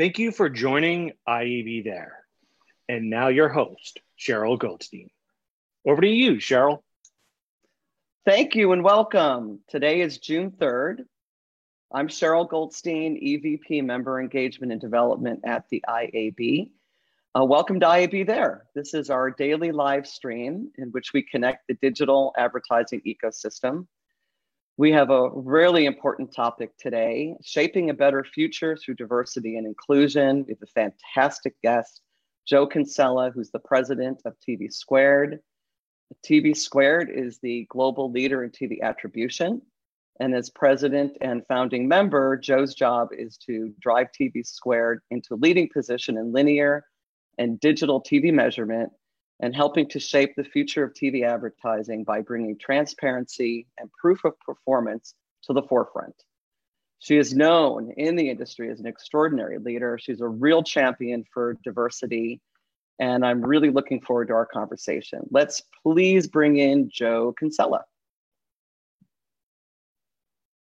Thank you for joining IAB There. And now your host, Cheryl Goldstein. Over to you, Cheryl. Thank you and welcome. Today is June 3rd. I'm Cheryl Goldstein, EVP Member Engagement and Development at the IAB. Uh, welcome to IAB There. This is our daily live stream in which we connect the digital advertising ecosystem. We have a really important topic today shaping a better future through diversity and inclusion. We have a fantastic guest, Joe Kinsella, who's the president of TV Squared. TV Squared is the global leader in TV attribution. And as president and founding member, Joe's job is to drive TV Squared into a leading position in linear and digital TV measurement and helping to shape the future of TV advertising by bringing transparency and proof of performance to the forefront. She is known in the industry as an extraordinary leader. She's a real champion for diversity and I'm really looking forward to our conversation. Let's please bring in Joe Kinsella.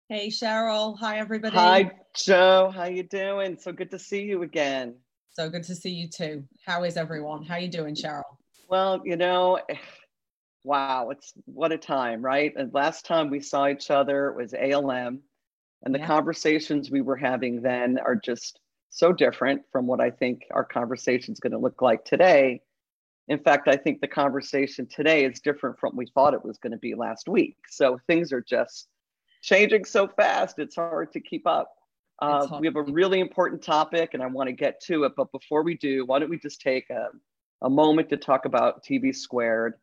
Hey Cheryl, hi everybody. Hi Joe, how you doing? So good to see you again. So good to see you too. How is everyone? How are you doing, Cheryl? Well, you know, wow, it's what a time, right? And last time we saw each other it was ALM, and the yeah. conversations we were having then are just so different from what I think our conversation is going to look like today. In fact, I think the conversation today is different from what we thought it was going to be last week. So things are just changing so fast, it's hard to keep up. Uh, we have a really important topic and I want to get to it. But before we do, why don't we just take a, a moment to talk about TV Squared?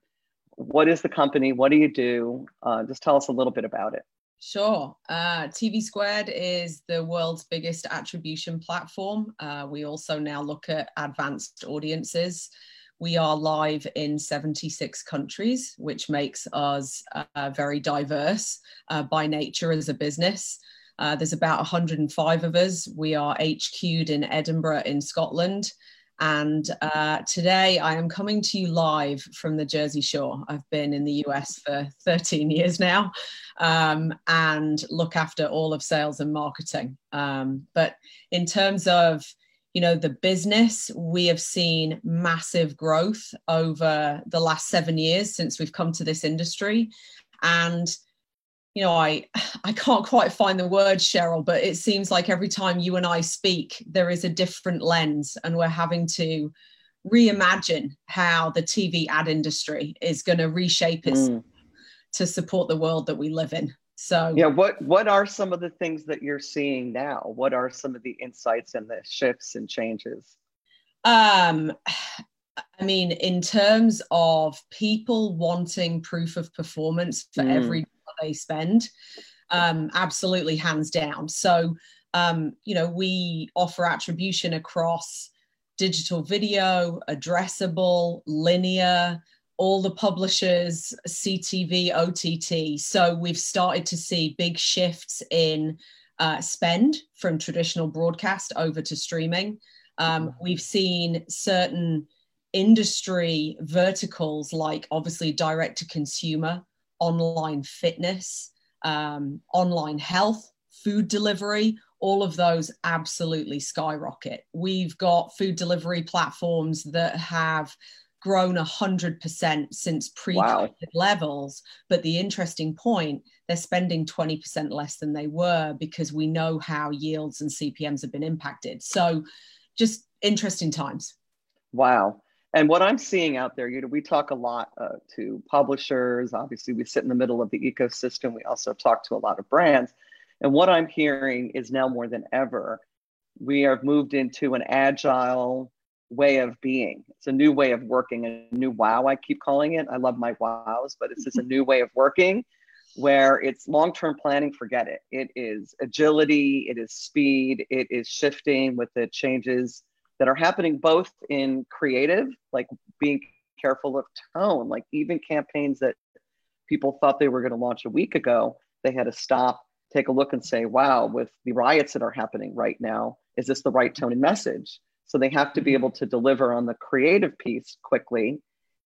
What is the company? What do you do? Uh, just tell us a little bit about it. Sure. Uh, TV Squared is the world's biggest attribution platform. Uh, we also now look at advanced audiences. We are live in 76 countries, which makes us uh, very diverse uh, by nature as a business. Uh, there's about 105 of us. We are HQ'd in Edinburgh, in Scotland. And uh, today I am coming to you live from the Jersey Shore. I've been in the US for 13 years now um, and look after all of sales and marketing. Um, but in terms of you know the business we have seen massive growth over the last seven years since we've come to this industry and you know i i can't quite find the word cheryl but it seems like every time you and i speak there is a different lens and we're having to reimagine how the tv ad industry is going to reshape its mm. to support the world that we live in so yeah what what are some of the things that you're seeing now what are some of the insights and the shifts and changes um I mean, in terms of people wanting proof of performance for mm. every they spend. Um, absolutely, hands down. So, um, you know, we offer attribution across digital video, addressable, linear, all the publishers, CTV, OTT. So we've started to see big shifts in uh, spend from traditional broadcast over to streaming. Um, mm-hmm. we've seen certain industry verticals like obviously direct to consumer online fitness, um, online health, food delivery, all of those absolutely skyrocket. We've got food delivery platforms that have grown 100% since pre COVID wow. levels. But the interesting point, they're spending 20% less than they were because we know how yields and CPMs have been impacted. So just interesting times. Wow. And what I'm seeing out there, you know, we talk a lot uh, to publishers. Obviously, we sit in the middle of the ecosystem. We also talk to a lot of brands. And what I'm hearing is now more than ever, we have moved into an agile way of being. It's a new way of working, a new wow, I keep calling it. I love my wows, but it's just a new way of working where it's long term planning, forget it. It is agility, it is speed, it is shifting with the changes that are happening both in creative, like being careful of tone, like even campaigns that people thought they were going to launch a week ago, they had to stop, take a look, and say, wow, with the riots that are happening right now, is this the right tone and message? So they have to be able to deliver on the creative piece quickly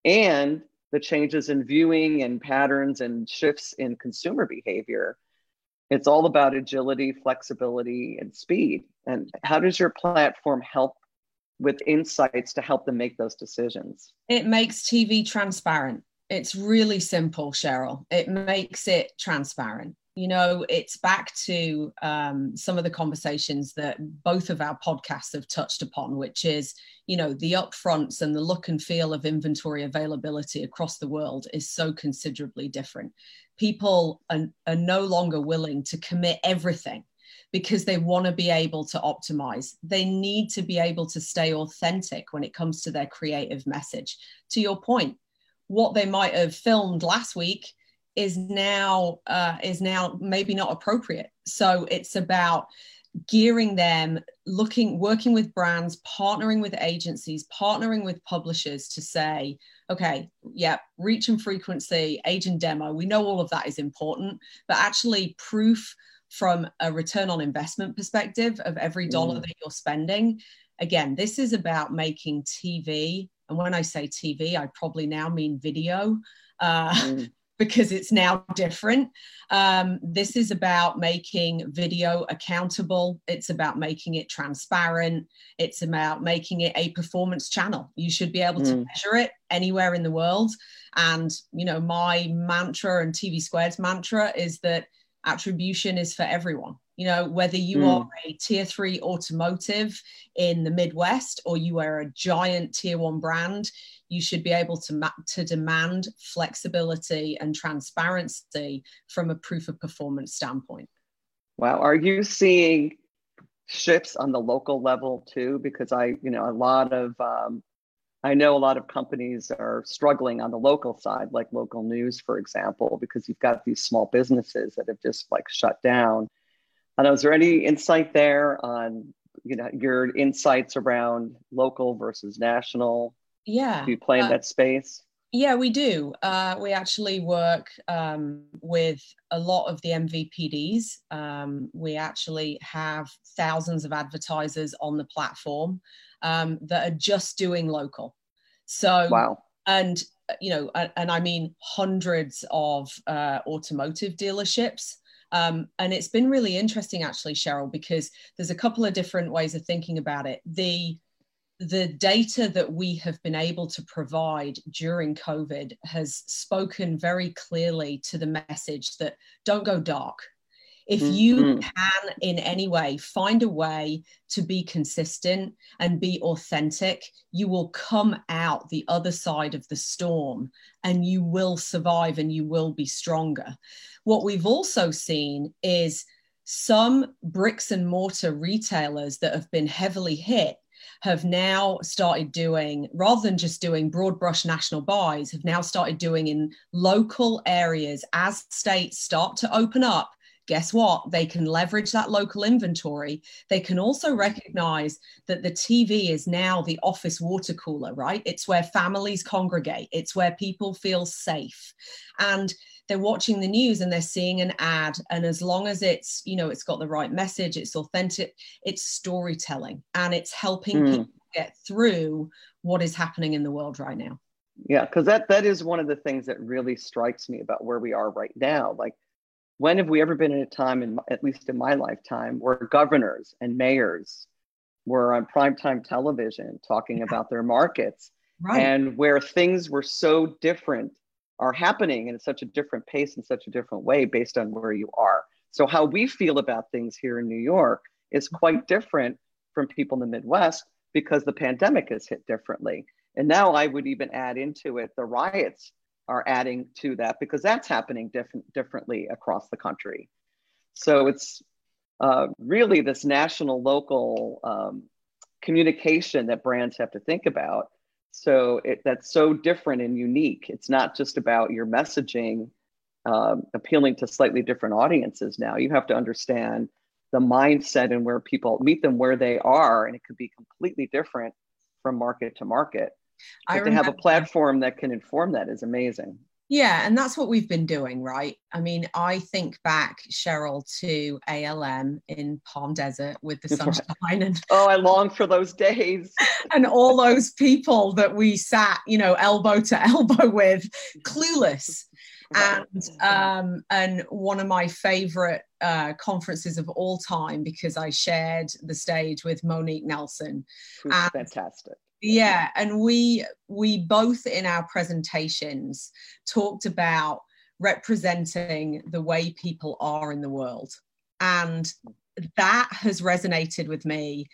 and the changes in viewing and patterns and shifts in consumer behavior. It's all about agility, flexibility, and speed. And how does your platform help with insights to help them make those decisions? It makes TV transparent. It's really simple, Cheryl. It makes it transparent you know, it's back to um, some of the conversations that both of our podcasts have touched upon, which is, you know, the upfronts and the look and feel of inventory availability across the world is so considerably different. People are, are no longer willing to commit everything because they want to be able to optimize. They need to be able to stay authentic when it comes to their creative message. To your point, what they might have filmed last week is now uh, is now maybe not appropriate. So it's about gearing them, looking, working with brands, partnering with agencies, partnering with publishers to say, okay, yeah, reach and frequency, age and demo. We know all of that is important, but actually proof from a return on investment perspective of every dollar mm. that you're spending. Again, this is about making TV. And when I say TV, I probably now mean video. Uh, mm because it's now different. Um, this is about making video accountable. It's about making it transparent. It's about making it a performance channel. You should be able mm. to measure it anywhere in the world. And, you know, my mantra and TV Squared's mantra is that attribution is for everyone. You know, whether you mm. are a tier three automotive in the Midwest or you are a giant tier one brand, you should be able to, ma- to demand flexibility and transparency from a proof of performance standpoint. Wow. Are you seeing shifts on the local level too? Because I, you know, a lot of, um, I know a lot of companies are struggling on the local side, like local news, for example, because you've got these small businesses that have just like shut down. And is there any insight there on, you know, your insights around local versus national? Yeah. Do you play in uh, that space? Yeah, we do. Uh, we actually work um, with a lot of the MVPDs. Um, we actually have thousands of advertisers on the platform um, that are just doing local. So, wow. And, you know, and, and I mean hundreds of uh, automotive dealerships. Um, and it's been really interesting, actually, Cheryl, because there's a couple of different ways of thinking about it. The the data that we have been able to provide during COVID has spoken very clearly to the message that don't go dark. If you mm-hmm. can, in any way, find a way to be consistent and be authentic, you will come out the other side of the storm and you will survive and you will be stronger. What we've also seen is some bricks and mortar retailers that have been heavily hit have now started doing, rather than just doing broad brush national buys, have now started doing in local areas as states start to open up. Guess what? They can leverage that local inventory. They can also recognize that the TV is now the office water cooler, right? It's where families congregate, it's where people feel safe. And they're watching the news and they're seeing an ad and as long as it's you know it's got the right message it's authentic it's storytelling and it's helping mm. people get through what is happening in the world right now yeah because that that is one of the things that really strikes me about where we are right now like when have we ever been in a time in at least in my lifetime where governors and mayors were on primetime television talking yeah. about their markets right. and where things were so different are happening in such a different pace in such a different way based on where you are. So how we feel about things here in New York is mm-hmm. quite different from people in the Midwest because the pandemic has hit differently. And now I would even add into it the riots are adding to that because that's happening different differently across the country. So it's uh, really this national local um, communication that brands have to think about so it, that's so different and unique. It's not just about your messaging um, appealing to slightly different audiences now. You have to understand the mindset and where people meet them where they are, and it could be completely different from market to market. But I to have a platform that can inform that is amazing. Yeah, and that's what we've been doing, right? I mean, I think back, Cheryl, to ALM in Palm Desert with the sunshine and oh, I long for those days. and all those people that we sat, you know, elbow to elbow with, clueless. and um, and one of my favorite uh, conferences of all time because I shared the stage with Monique Nelson. Who's and, fantastic. Yeah, and we we both in our presentations talked about representing the way people are in the world, and that has resonated with me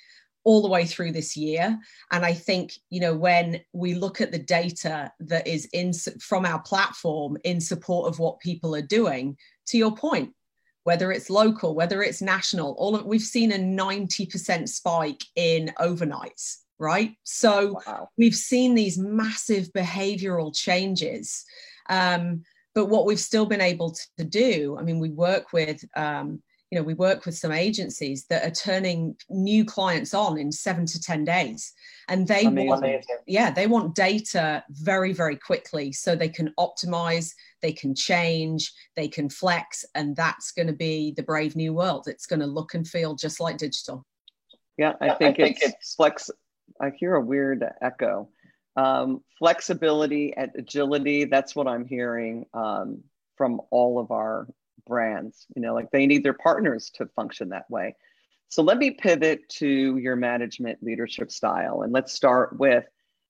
all the way through this year. And i think you know when we look at the data that is in from our platform in support of what people are doing to your point whether it's local whether it's national all of we've seen a 90% spike in overnights right? So wow. we've seen these massive behavioral changes um, but what we've still been able to do i mean we work with um, you know we work with some agencies that are turning new clients on in seven to ten days. And they Amazing. want yeah they want data very very quickly so they can optimize they can change they can flex and that's going to be the brave new world. It's going to look and feel just like digital. Yeah i think, I think it's, it's flex i hear a weird echo. Um, flexibility and agility that's what i'm hearing um, from all of our brands. You know like they need their partners to function that way. So let me pivot to your management leadership style and let's start with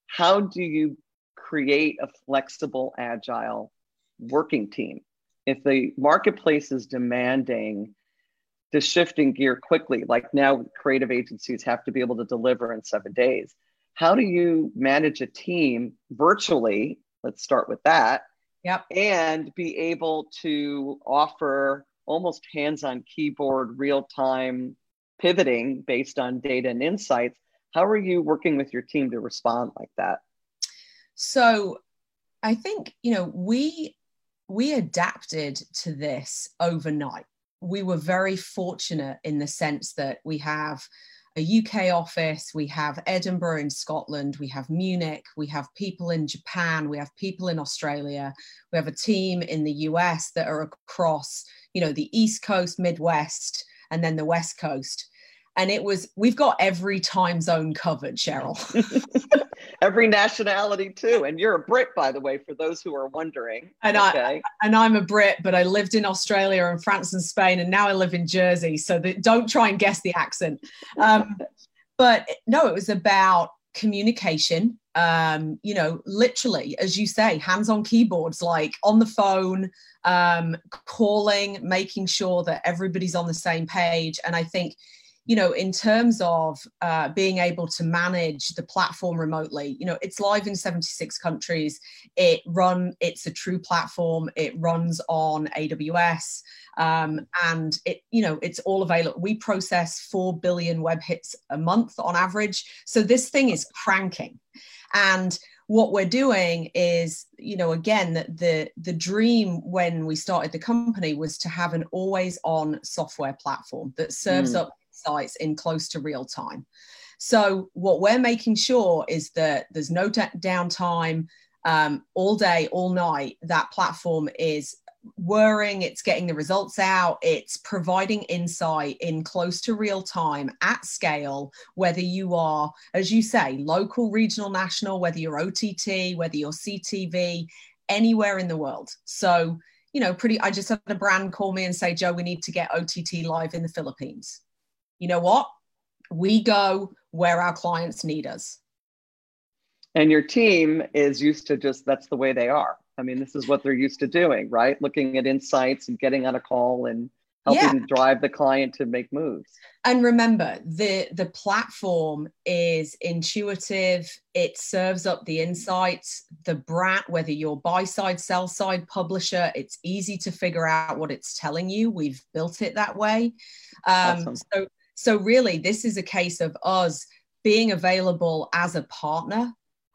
how do you create a flexible agile working team? If the marketplace is demanding the shifting gear quickly like now creative agencies have to be able to deliver in seven days how do you manage a team virtually let's start with that Yep. And be able to offer almost hands on keyboard, real time pivoting based on data and insights. How are you working with your team to respond like that? So I think, you know, we we adapted to this overnight. We were very fortunate in the sense that we have a UK office, we have Edinburgh in Scotland, we have Munich, we have people in Japan, we have people in Australia, we have a team in the US that are across, you know, the East Coast, Midwest, and then the West Coast. And it was, we've got every time zone covered, Cheryl. every nationality too. And you're a Brit, by the way, for those who are wondering. And okay. I and I'm a Brit, but I lived in Australia and France and Spain, and now I live in Jersey. So the, don't try and guess the accent. Um, but no, it was about communication. Um, you know, literally, as you say, hands on keyboards, like on the phone, um, calling, making sure that everybody's on the same page. And I think you know, in terms of uh, being able to manage the platform remotely, you know, it's live in 76 countries. It run, it's a true platform. It runs on AWS, um, and it, you know, it's all available. We process four billion web hits a month on average. So this thing is cranking, and what we're doing is you know again the the dream when we started the company was to have an always on software platform that serves mm. up sites in close to real time. So, what we're making sure is that there's no downtime um, all day, all night. That platform is whirring, it's getting the results out, it's providing insight in close to real time at scale, whether you are, as you say, local, regional, national, whether you're OTT, whether you're CTV, anywhere in the world. So, you know, pretty, I just had a brand call me and say, Joe, we need to get OTT live in the Philippines you know what? We go where our clients need us. And your team is used to just that's the way they are. I mean, this is what they're used to doing, right? Looking at insights and getting on a call and helping yeah. drive the client to make moves. And remember, the the platform is intuitive. It serves up the insights. The brand, whether you're buy side, sell side publisher, it's easy to figure out what it's telling you. We've built it that way. Um, awesome. So so, really, this is a case of us being available as a partner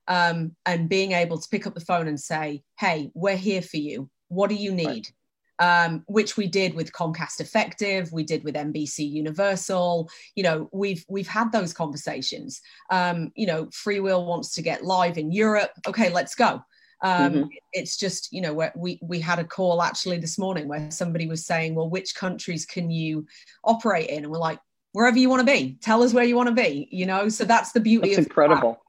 um, and being able to pick up the phone and say, Hey, we're here for you. What do you need? Right. Um, which we did with Comcast Effectv, we did with NBC Universal. You know, we've we've had those conversations. Um, you know, Freewheel wants to get live in Europe. Okay, let's go. Um, mm-hmm. It's just you know we we had a call actually this morning where somebody was saying, well, which countries can you operate in? And we're like, wherever you want to be. Tell us where you want to be, you know? So that's the beauty that's of incredible.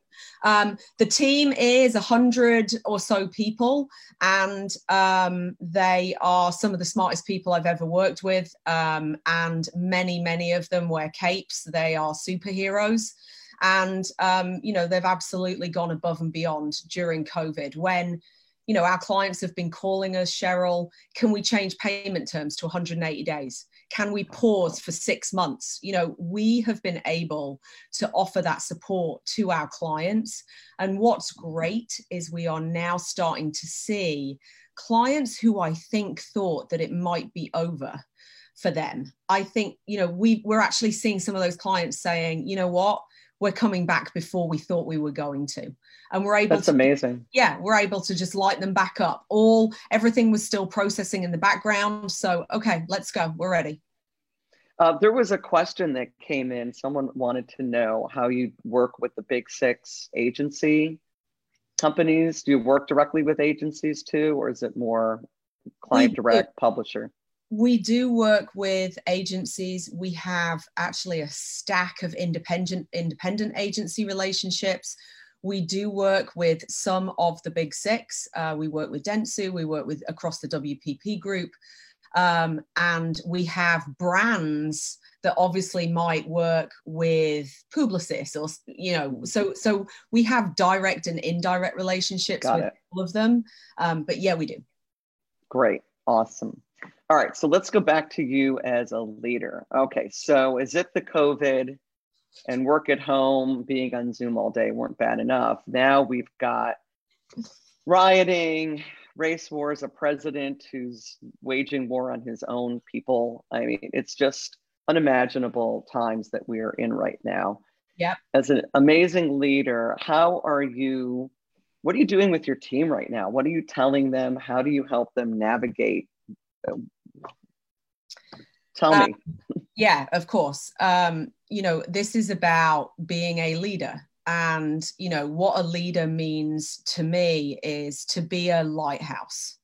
Um, the team is a hundred or so people, and um, they are some of the smartest people I've ever worked with. Um, and many, many of them wear capes. They are superheroes, and um, you know they've absolutely gone above and beyond during COVID when you know our clients have been calling us cheryl can we change payment terms to 180 days can we pause for six months? You know we have been able to offer that support to our clients. And what's great is we are now starting to see clients who i think thought that it might be over for them. I think you know we we're actually seeing some of those clients saying you know what we're coming back before we thought we were going to. And we're able that's to, amazing. yeah we're able to just light them back up. All everything was still processing in the background. So okay let's go. We're ready. Uh, there was a question that came in. Someone wanted to know how you work with the big six agency companies. Do you work directly with agencies too or is it more client direct publisher we do work with agencies we have actually a stack of independent independent agency relationships we do work with some of the big six. Uh, we work with Dentsu, we work with across the WPP group, um, and we have brands that obviously might work with Publicis or you know, so so we have direct and indirect relationships Got with it. all of them. Um, but yeah, we do. Great, awesome. All right, so let's go back to you as a leader. Okay, so is it the COVID and work at home, being on Zoom all day weren't bad enough. Now we've got rioting, race wars, a president who's waging war on his own people. I mean, it's just unimaginable times that we're in right now. Yeah. As an amazing leader, how are you? What are you doing with your team right now? What are you telling them? How do you help them navigate? Tell me. Um, yeah, of course. Um, you know, this is about being a leader. And, you know, what a leader means to me is to be a lighthouse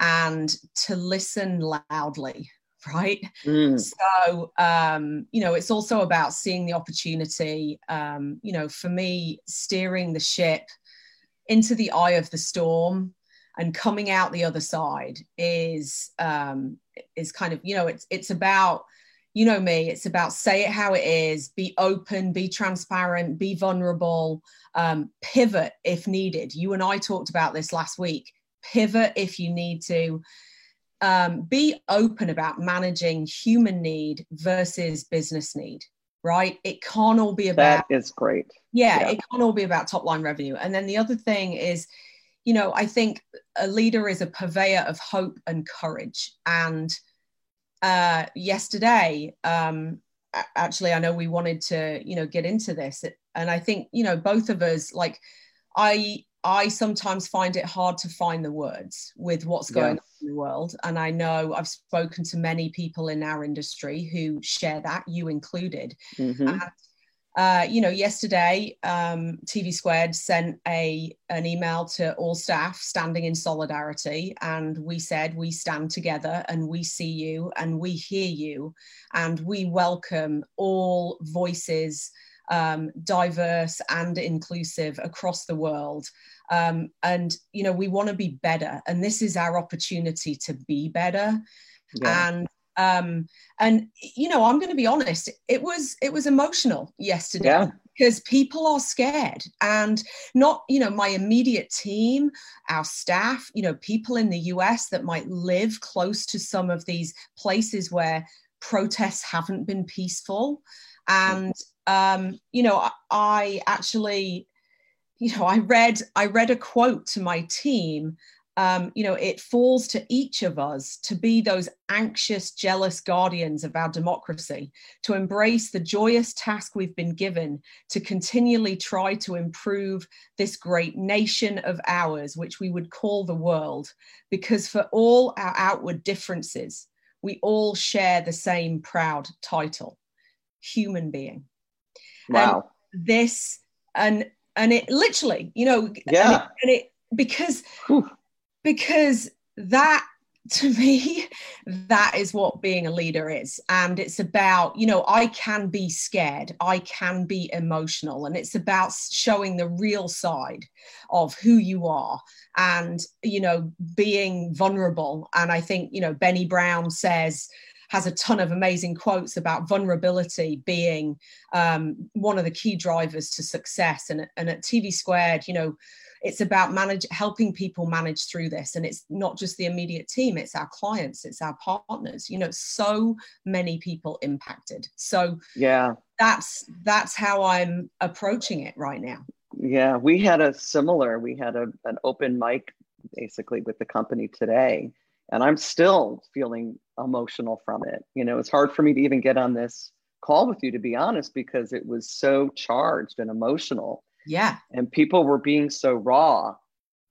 and to listen loudly, right? Mm. So, um, you know, it's also about seeing the opportunity. Um, you know, for me, steering the ship into the eye of the storm and coming out the other side is um, is kind of you know it's it's about you know me it's about say it how it is be open be transparent be vulnerable um, pivot if needed. You and i talked about this last week. Pivot if you need to. Um, be open about managing human need versus business need right? It can't all be about that is great. Yeah, yeah. it can't all be about top line revenue. And then the other thing is you know i think a leader is a purveyor of hope and courage and uh, yesterday, um, actually, I know we wanted to, you know, get into this, and I think, you know, both of us, like, I I sometimes find it hard to find the words with what's going yes. on in the world. And I know I've spoken to many people in our industry who share that, you included. Mm-hmm. And uh, you know, yesterday, um, TV Squared sent a an email to all staff standing in solidarity, and we said we stand together and we see you and we hear you, and we welcome all voices, um, diverse and inclusive across the world. Um, and you know, we want to be better, and this is our opportunity to be better. Yeah. And um, and you know i'm going to be honest it was it was emotional yesterday yeah. because people are scared and not you know my immediate team our staff you know people in the us that might live close to some of these places where protests haven't been peaceful and um, you know I, I actually you know i read i read a quote to my team um, you know, it falls to each of us to be those anxious, jealous guardians of our democracy, to embrace the joyous task we've been given to continually try to improve this great nation of ours, which we would call the world, because for all our outward differences, we all share the same proud title human being. Wow. And this, and and it literally, you know, yeah. and it, and it because because that to me, that is what being a leader is. And it's about, you know, I can be scared, I can be emotional, and it's about showing the real side of who you are and, you know, being vulnerable. And I think, you know, Brené Brown says, has a ton of amazing quotes about vulnerability being um, one of the key drivers to success. And, and at TV Squared, you know, it's about manage helping people manage through this. And it's not just the immediate team it's our clients it's our partners you know so many people impacted. So yeah. that's that's how i'm approaching it right now. Yeah we had a similar we had a, an open mic basically with the company today and i'm still feeling emotional from it. You know it's hard for me to even get on this call with you to be honest because it was so charged and emotional yeah. And people were being so raw.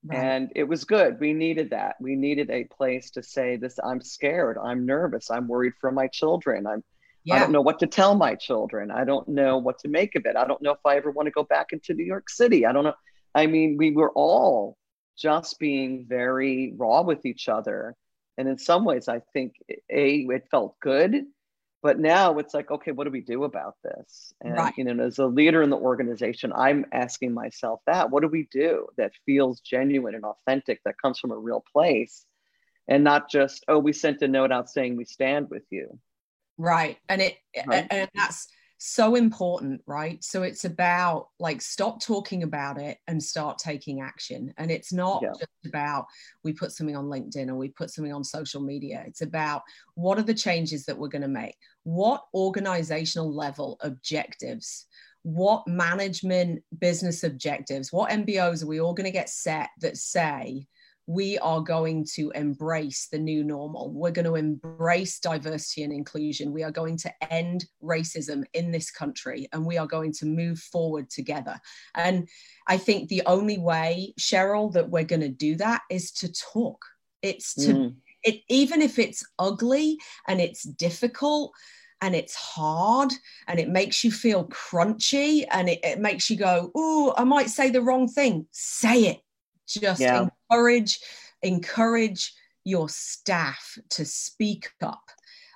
Right. And it was good. We needed that. We needed a place to say this I'm scared. I'm nervous. I'm worried for my children. I'm yeah. I don't know what to tell my children. I don't know what to make of it. I don't know if I ever want to go back into New York City. I don't know. I mean, we were all just being very raw with each other. And in some ways, I think A, it felt good but now it's like okay what do we do about this and right. you know as a leader in the organization i'm asking myself that what do we do that feels genuine and authentic that comes from a real place and not just oh we sent a note out saying we stand with you right and it right? and that's so important, right? So it's about like stop talking about it and start taking action. And it's not yeah. just about we put something on LinkedIn or we put something on social media. It's about what are the changes that we're going to make? What organizational level objectives? What management business objectives? What MBOs are we all going to get set that say, we are going to embrace the new normal. We're going to embrace diversity and inclusion. We are going to end racism in this country and we are going to move forward together. And I think the only way, Cheryl, that we're going to do that is to talk. It's to, mm. it, even if it's ugly and it's difficult, and it's hard and it makes you feel crunchy and it, it makes you go, Oh, I might say the wrong thing. Say it just yeah. encourage encourage your staff to speak up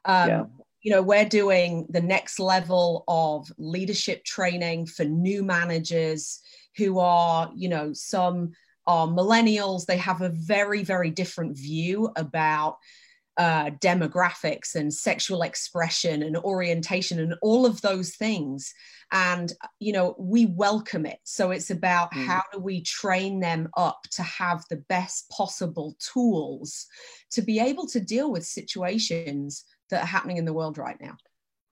um, yeah. you know we're doing the next level of leadership training for new managers who are you know some are millennials they have a very very different view about uh, demographics and sexual expression and orientation and all of those things. And you know we welcome it. So it's about mm. how do we train them up to have the best possible tools to be able to deal with situations that are happening in the world right now.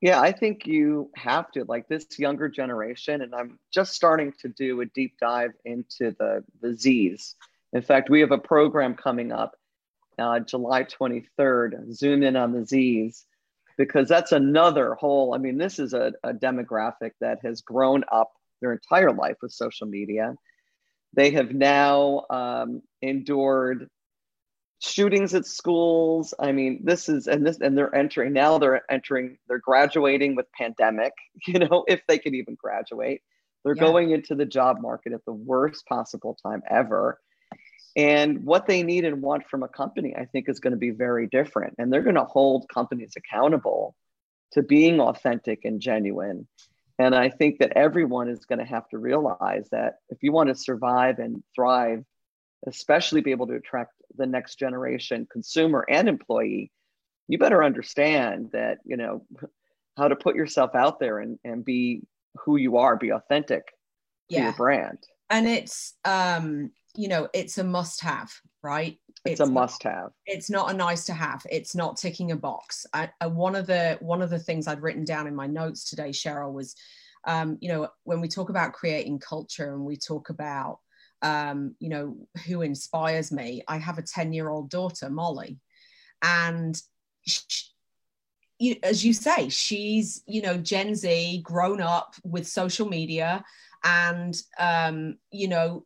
Yeah i think you have to like this younger generation and i'm just starting to do a deep dive into the the z's. In fact we have a program coming up uh, July 23rd, zoom in on the Z's, because that's another whole. I mean, this is a, a demographic that has grown up their entire life with social media. They have now um, endured shootings at schools. I mean, this is and this and they're entering now. They're entering. They're graduating with pandemic. You know, if they can even graduate, they're yeah. going into the job market at the worst possible time ever. And what they need and want from a company, I think, is going to be very different. And they're going to hold companies accountable to being authentic and genuine. And I think that everyone is going to have to realize that if you want to survive and thrive, especially be able to attract the next generation consumer and employee, you better understand that, you know, how to put yourself out there and, and be who you are, be authentic to your brand. And it's um you know it's a must have right? It's, it's a must have it's not a nice to have it's not ticking a box. I, I, one of the one of the things i'd written down in my notes today cheryl was um, you know when we talk about creating culture and we talk about um, you know who inspires me i have a 10 year old daughter molly. And she, you, as you say she's you know gen z grown up with social media and um, you know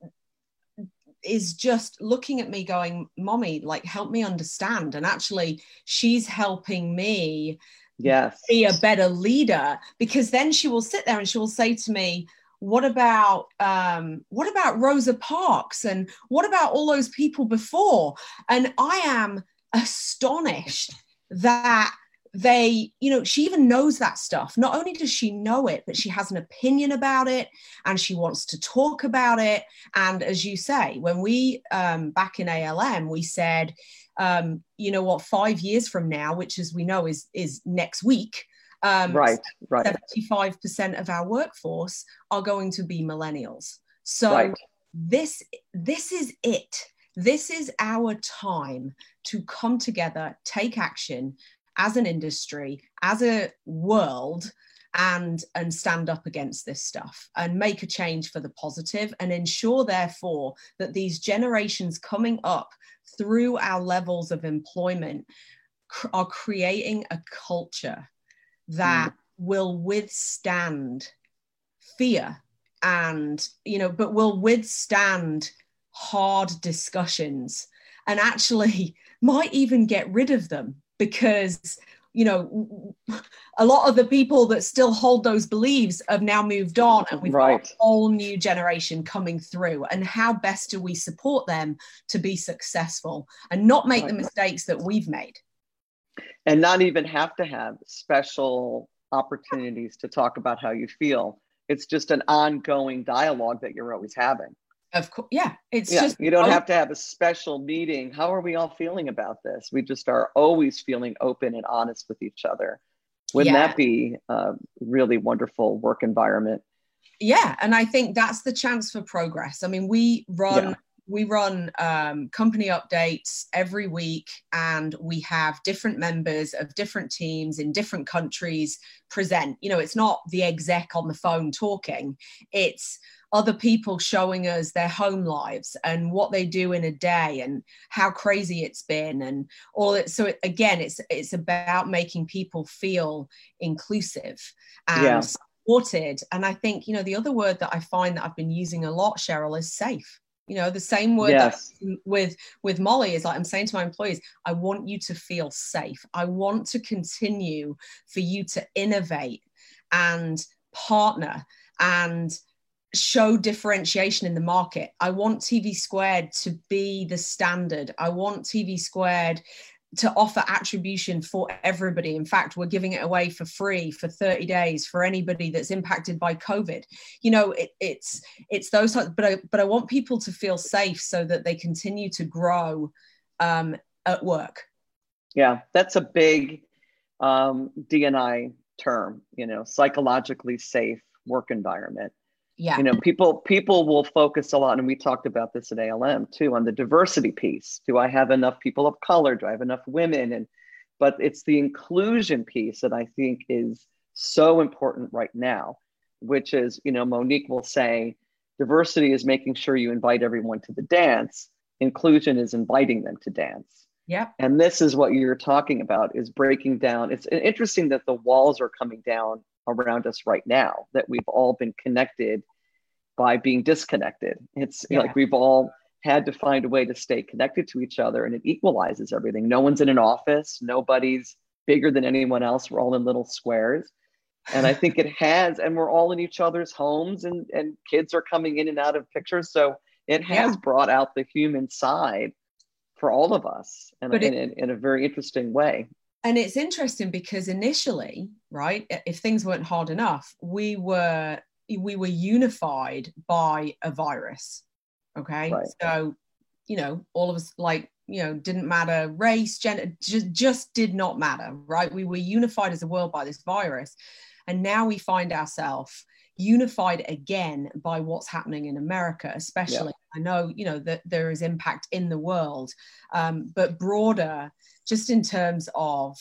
is just looking at me going mommy like help me understand. And actually she's helping me yes. be a better leader because then she will sit there and she will say to me what about um, what about rosa parks? And what about all those people before? And i am astonished that they you know she even knows that stuff. Not only does she know it but she has an opinion about it and she wants to talk about it. And as you say when we um, back in alm we said um, you know what five years from now which as we know is is next week um, right right. 75% of our workforce are going to be millennials. So right. this this is it. This is our time to come together take action as an industry, as a world, and and stand up against this stuff and make a change for the positive and ensure therefore that these generations coming up through our levels of employment cr- are creating a culture that mm. will withstand fear and you know but will withstand hard discussions and actually might even get rid of them because you know a lot of the people that still hold those beliefs have now moved on and we've right. got a whole new generation coming through and how best do we support them to be successful and not make right. the mistakes that we've made and not even have to have special opportunities to talk about how you feel it's just an ongoing dialogue that you're always having of course, yeah. It's yeah, just you don't have to have a special meeting. How are we all feeling about this? We just are always feeling open and honest with each other. Wouldn't yeah. that be a really wonderful work environment? Yeah, and I think that's the chance for progress. I mean, we run yeah. we run um, company updates every week, and we have different members of different teams in different countries present. You know, it's not the exec on the phone talking; it's other people showing us their home lives and what they do in a day and how crazy it's been and all it so it, again it's it's about making people feel inclusive and yeah. supported and i think you know the other word that i find that i've been using a lot cheryl is safe you know the same word yes. with with molly is like i'm saying to my employees i want you to feel safe i want to continue for you to innovate and partner and show differentiation in the market. I want TV squared to be the standard. I want TV squared to offer attribution for everybody. In fact, we're giving it away for free for 30 days for anybody that's impacted by COVID. You know, it, it's it's those types, but I but I want people to feel safe so that they continue to grow um, at work. Yeah, that's a big um, DNI term. You know, psychologically safe work environment yeah. You know people people will focus a lot and we talked about this at alm too on the diversity piece. Do i have enough people of color? Do i have enough women? And but it's the inclusion piece that i think is so important right now which is you know monique will say diversity is making sure you invite everyone to the dance. Inclusion is inviting them to dance. Yeah and this is what you're talking about is breaking down. It's interesting that the walls are coming down around us right now that we've all been connected by being disconnected. It's yeah. like we've all had to find a way to stay connected to each other and it equalizes everything. No one's in an office, nobody's bigger than anyone else. We're all in little squares. And I think it has, and we're all in each other's homes and, and kids are coming in and out of pictures. So it has yeah. brought out the human side for all of us in, in, it, in a very interesting way and it's interesting because initially right if things weren't hard enough we were we were unified by a virus okay right. so you know all of us like you know didn't matter race gender just just did not matter right we were unified as a world by this virus and now we find ourselves unified again by what's happening in America, especially. Yeah. I know, you know, that there is impact in the world, um, but broader, just in terms of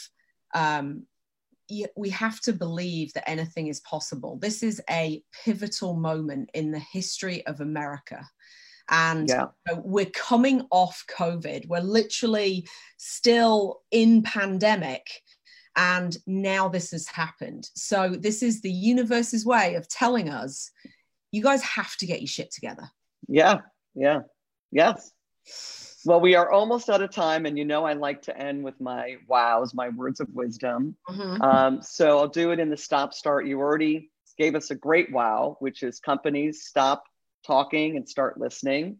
um, we have to believe that anything is possible. This is a pivotal moment in the history of America. And yeah. you know, we're coming off COVID. We're literally still in pandemic and now this has happened. So, this is the universe's way of telling us you guys have to get your shit together. Yeah, yeah, yes. Well, we are almost out of time, and you know I like to end with my wows, my words of wisdom. Mm-hmm. Um, so I'll do it in the stop start. You already gave us a great wow, which is companies stop talking and start listening.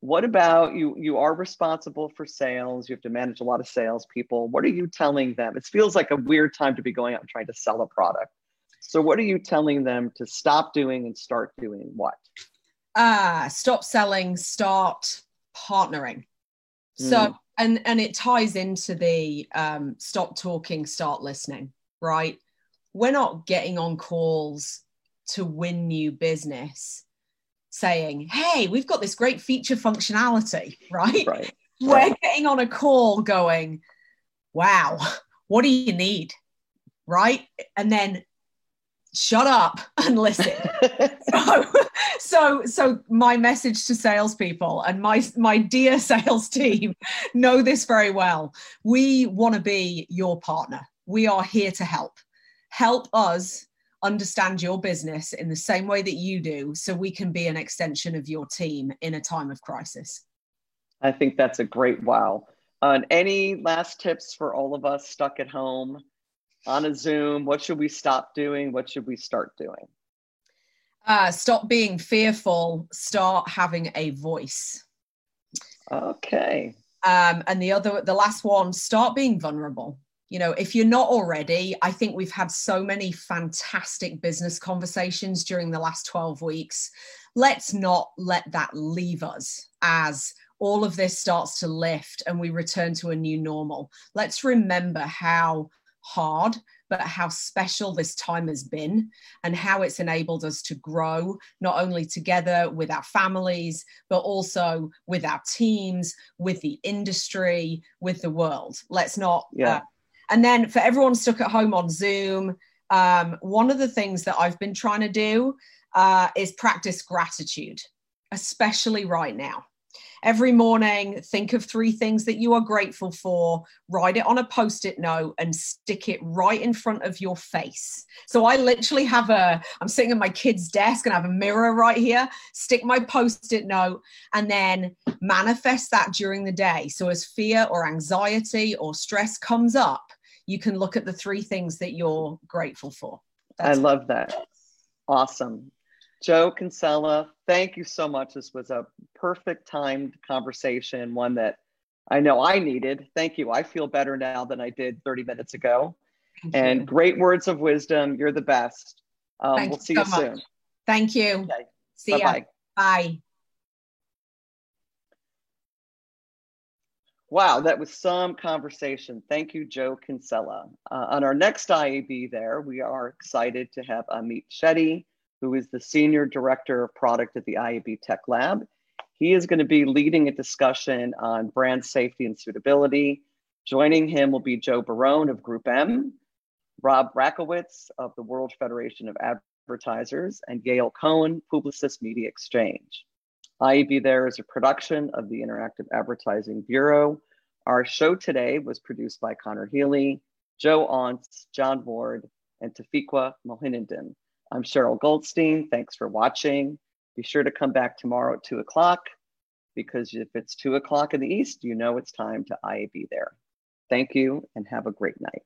what about you you are responsible for sales you have to manage a lot of sales people what are you telling them it feels like a weird time to be going out and trying to sell a product so what are you telling them to stop doing and start doing what uh stop selling start partnering so mm. and and it ties into the um stop talking start listening right we're not getting on calls to win new business saying, Hey, we've got this great feature functionality, right? right. We're getting on a call going, Wow, what do you need? Right. And then shut up and listen. so, so, so my message to salespeople and my my dear sales team know this very well. We want to be your partner. We are here to help. Help us understand your business in the same way that you do so we can be an extension of your team in a time of crisis i think that's a great wow uh, and any last tips for all of us stuck at home on a zoom what should we stop doing? What should we start doing? Uh, stop being fearful start having a voice. Okay. Um, and the other the last one start being vulnerable. You know if you're not already i think we've had so many fantastic business conversations during the last 12 weeks. Let's not let that leave us as all of this starts to lift and we return to a new normal. Let's remember how hard but how special this time has been and how it's enabled us to grow not only together with our families but also with our teams with the industry with the world let's not yeah. Uh, and then for everyone stuck at home on Zoom, um, one of the things that I've been trying to do uh, is practice gratitude, especially right now. Every morning, think of three things that you are grateful for, write it on a post it note, and stick it right in front of your face. So I literally have a, I'm sitting at my kid's desk and I have a mirror right here, stick my post it note, and then manifest that during the day. So as fear or anxiety or stress comes up, you can look at the three things that you're grateful for. That's I love that. Awesome. Joe Kinsella, thank you so much. This was a perfect timed conversation, one that I know I needed. Thank you. I feel better now than I did 30 minutes ago. Thank and you. great words of wisdom. You're the best. Um, we'll see you, so you soon. Thank you. Okay. See Bye-bye. ya. Bye. Wow, that was some conversation. Thank you, Joe Kinsella. Uh, on our next IAB there, we are excited to have Amit Shetty, who is the Senior Director of Product at the IAB Tech Lab. He is going to be leading a discussion on brand safety and suitability. Joining him will be Joe Barone of Group M, Rob Rakowitz of the World Federation of Advertisers, and Yael Cohen, Publicis Media Exchange. IAB There is a production of the Interactive Advertising Bureau. Our show today was produced by Connor Healy, Joe Aunts, John Ward, and Tafiqua Mohinandin. I'm Cheryl Goldstein. Thanks for watching. Be sure to come back tomorrow at 2 o'clock because if it's 2 o'clock in the East, you know it's time to IAB there. Thank you and have a great night.